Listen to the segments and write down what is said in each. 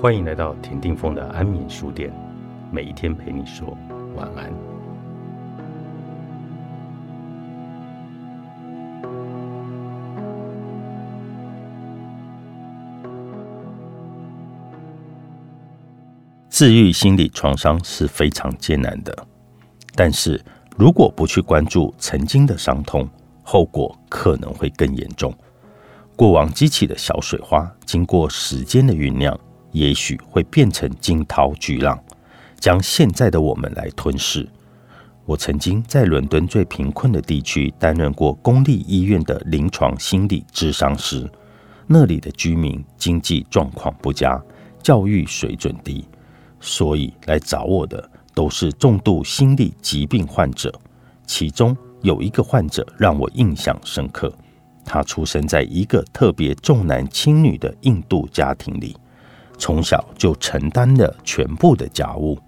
欢迎来到田定峰的安眠书店，每一天陪你说晚安。治愈心理创伤是非常艰难的，但是如果不去关注曾经的伤痛，后果可能会更严重。过往激起的小水花，经过时间的酝酿，也许会变成惊涛巨浪，将现在的我们来吞噬。我曾经在伦敦最贫困的地区担任过公立医院的临床心理智商师，那里的居民经济状况不佳，教育水准低。所以来找我的都是重度心理疾病患者，其中有一个患者让我印象深刻。他出生在一个特别重男轻女的印度家庭里，从小就承担了全部的家务。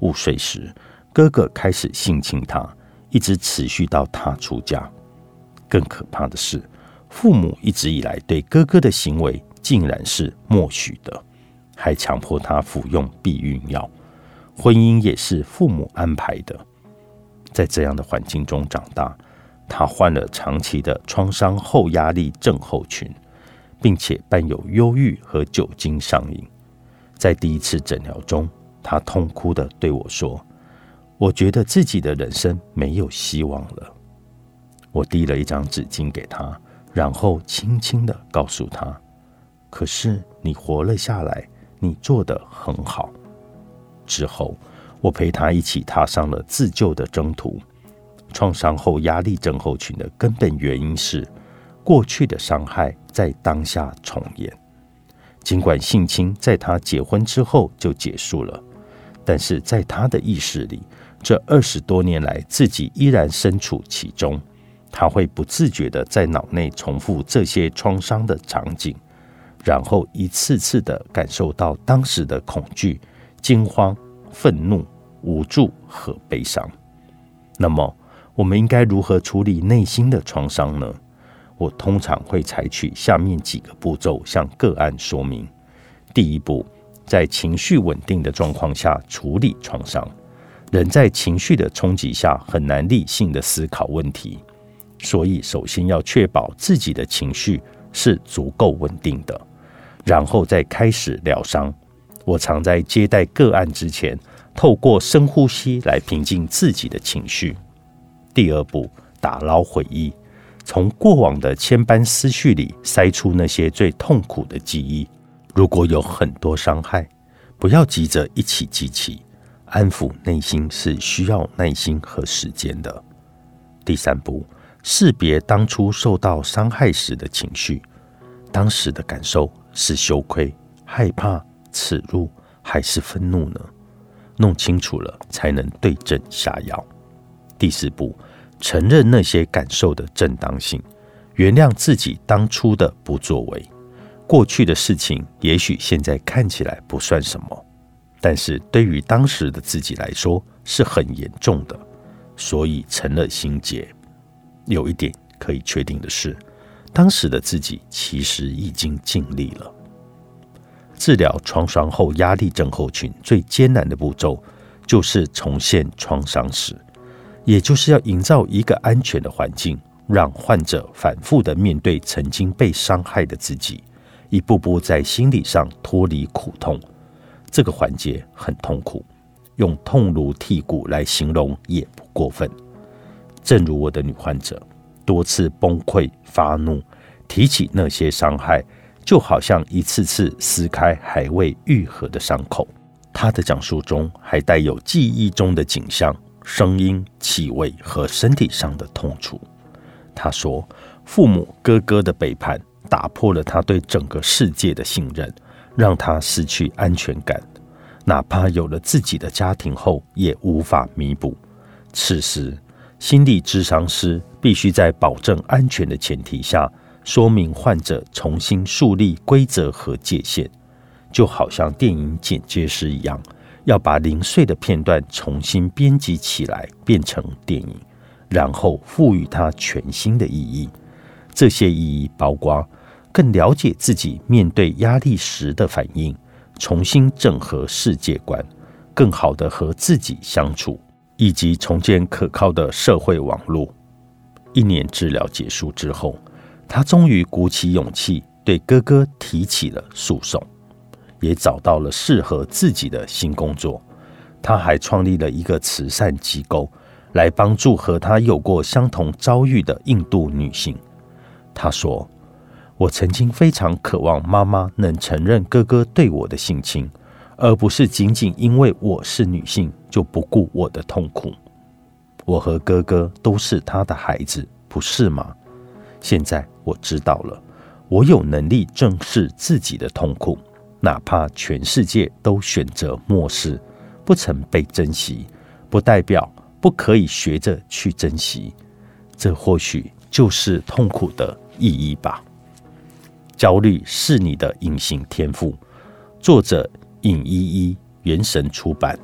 午睡时，哥哥开始性侵他，一直持续到他出家。更可怕的是，父母一直以来对哥哥的行为竟然是默许的。还强迫他服用避孕药，婚姻也是父母安排的。在这样的环境中长大，他患了长期的创伤后压力症候群，并且伴有忧郁和酒精上瘾。在第一次诊疗中，他痛哭的对我说：“我觉得自己的人生没有希望了。”我递了一张纸巾给他，然后轻轻的告诉他：“可是你活了下来。”你做的很好。之后，我陪他一起踏上了自救的征途。创伤后压力症候群的根本原因是过去的伤害在当下重演。尽管性侵在他结婚之后就结束了，但是在他的意识里，这二十多年来自己依然身处其中。他会不自觉的在脑内重复这些创伤的场景。然后一次次的感受到当时的恐惧、惊慌、愤怒、无助和悲伤。那么，我们应该如何处理内心的创伤呢？我通常会采取下面几个步骤向个案说明。第一步，在情绪稳定的状况下处理创伤。人在情绪的冲击下很难理性的思考问题，所以首先要确保自己的情绪是足够稳定的。然后再开始疗伤。我常在接待个案之前，透过深呼吸来平静自己的情绪。第二步，打捞回忆，从过往的千般思绪里筛出那些最痛苦的记忆。如果有很多伤害，不要急着一起记起，安抚内心是需要耐心和时间的。第三步，识别当初受到伤害时的情绪，当时的感受。是羞愧、害怕、耻辱，还是愤怒呢？弄清楚了，才能对症下药。第四步，承认那些感受的正当性，原谅自己当初的不作为。过去的事情也许现在看起来不算什么，但是对于当时的自己来说是很严重的，所以成了心结。有一点可以确定的是。当时的自己其实已经尽力了。治疗创伤后压力症候群最艰难的步骤，就是重现创伤史，也就是要营造一个安全的环境，让患者反复的面对曾经被伤害的自己，一步步在心理上脱离苦痛。这个环节很痛苦，用痛如剔骨来形容也不过分。正如我的女患者。多次崩溃、发怒，提起那些伤害，就好像一次次撕开还未愈合的伤口。她的讲述中还带有记忆中的景象、声音、气味和身体上的痛楚。他说：“父母、哥哥的背叛打破了他对整个世界的信任，让他失去安全感。哪怕有了自己的家庭后，也无法弥补。此时。”心理咨商师必须在保证安全的前提下，说明患者重新树立规则和界限，就好像电影剪接师一样，要把零碎的片段重新编辑起来，变成电影，然后赋予它全新的意义。这些意义包括更了解自己面对压力时的反应，重新整合世界观，更好的和自己相处，以及重建可靠的社会网络。一年治疗结束之后，他终于鼓起勇气对哥哥提起了诉讼，也找到了适合自己的新工作。他还创立了一个慈善机构，来帮助和他有过相同遭遇的印度女性。他说。我曾经非常渴望妈妈能承认哥哥对我的性侵，而不是仅仅因为我是女性就不顾我的痛苦。我和哥哥都是他的孩子，不是吗？现在我知道了，我有能力正视自己的痛苦，哪怕全世界都选择漠视，不曾被珍惜，不代表不可以学着去珍惜。这或许就是痛苦的意义吧。焦虑是你的隐形天赋。作者：尹依依，原神出版。